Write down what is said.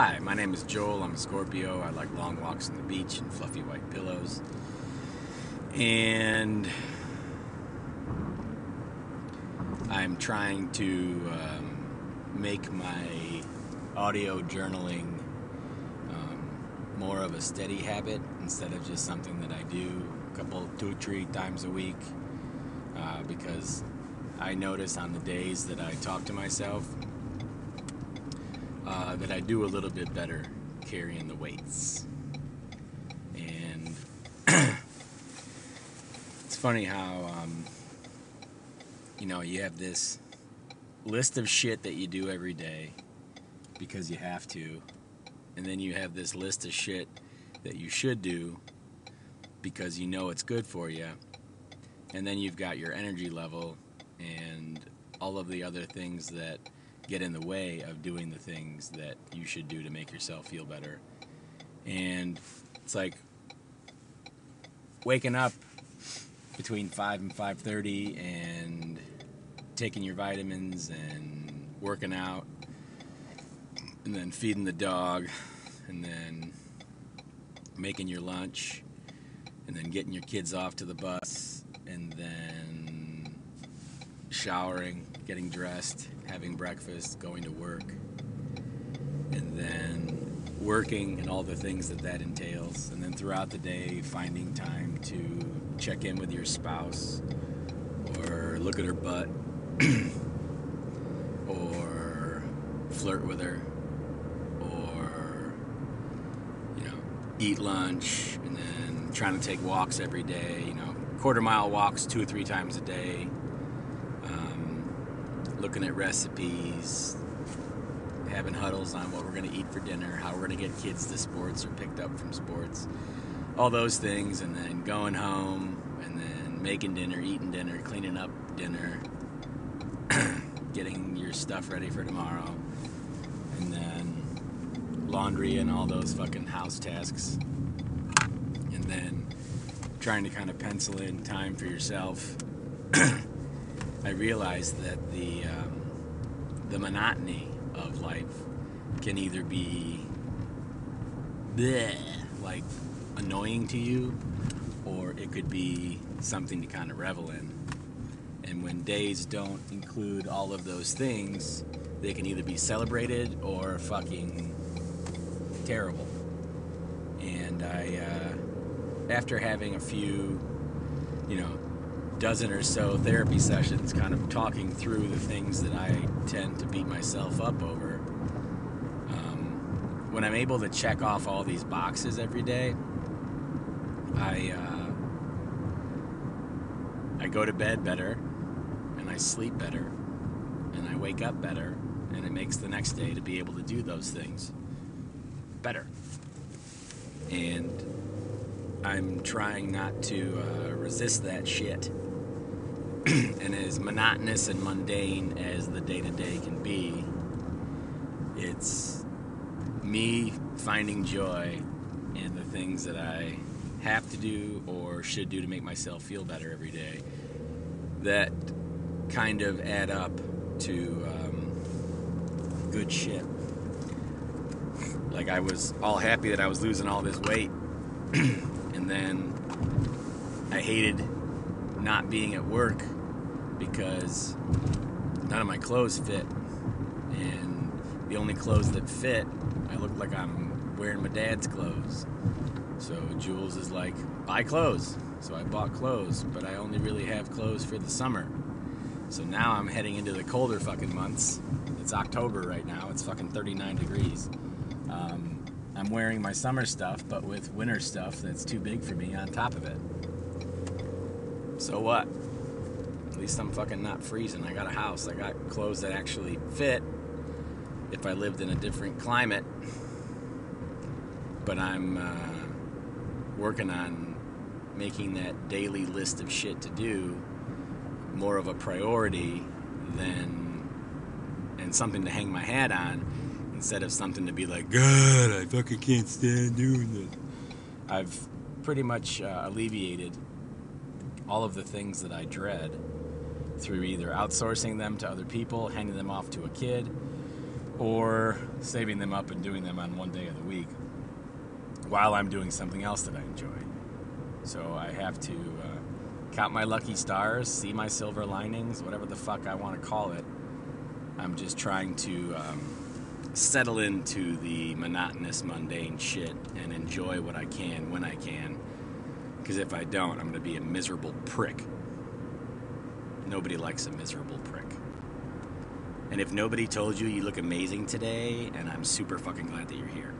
Hi, my name is Joel. I'm a Scorpio. I like long walks on the beach and fluffy white pillows. And I'm trying to um, make my audio journaling um, more of a steady habit instead of just something that I do a couple, two, three times a week. Uh, because I notice on the days that I talk to myself, uh, that I do a little bit better carrying the weights. And it's funny how, um, you know, you have this list of shit that you do every day because you have to, and then you have this list of shit that you should do because you know it's good for you, and then you've got your energy level and all of the other things that get in the way of doing the things that you should do to make yourself feel better. And it's like waking up between 5 and 5:30 and taking your vitamins and working out and then feeding the dog and then making your lunch and then getting your kids off to the bus and then showering, getting dressed, having breakfast, going to work, and then working and all the things that that entails. And then throughout the day, finding time to check in with your spouse or look at her butt or flirt with her or, you know, eat lunch and then trying to take walks every day, you know, quarter mile walks two or three times a day looking at recipes, having huddles on what we're going to eat for dinner, how we're going to get kids to sports or picked up from sports, all those things, and then going home and then making dinner, eating dinner, cleaning up dinner, getting your stuff ready for tomorrow, and then laundry and all those fucking house tasks, and then trying to kind of pencil in time for yourself. I realized that the um, the monotony of life can either be bleh, like annoying to you, or it could be something to kind of revel in. And when days don't include all of those things, they can either be celebrated or fucking terrible. And I, uh, after having a few, you know, dozen or so therapy sessions, kind of talking through the things that I tend to beat myself up over. Um, when I'm able to check off all these boxes every day, I uh, I go to bed better, and I sleep better, and I wake up better, and it makes the next day to be able to do those things better. And I'm trying not to uh, resist that shit and as monotonous and mundane as the day to day can be, it's me finding joy in the things that I have to do or should do to make myself feel better every day that kind of add up to um, good shit. Like I was all happy that I was losing all this weight, and then I hated not being at work because none of my clothes fit. And the only clothes that fit, I look like I'm wearing my dad's clothes. So Jules is like, buy clothes. So I bought clothes, but I only really have clothes for the summer. So now I'm heading into the colder fucking months. It's October right now. It's fucking 39 degrees. Um, I'm wearing my summer stuff, but with winter stuff that's too big for me on top of it. So what? Least I'm fucking not freezing. I got a house. I got clothes that actually fit if I lived in a different climate. But I'm uh, working on making that daily list of shit to do more of a priority than and something to hang my hat on instead of something to be like, God, I fucking can't stand doing this. I've pretty much uh, alleviated all of the things that I dread through either outsourcing them to other people, handing them off to a kid, or saving them up and doing them on one day of the week while I'm doing something else that I enjoy. So I have to uh, count my lucky stars, see my silver linings, whatever the fuck I want to call it. I'm just trying to um, settle into the monotonous, mundane shit and enjoy what I can when I can. Because if I don't, I'm going to be a miserable prick. Nobody likes a miserable prick. And if nobody told you you look amazing today, and I'm super fucking glad that you're here.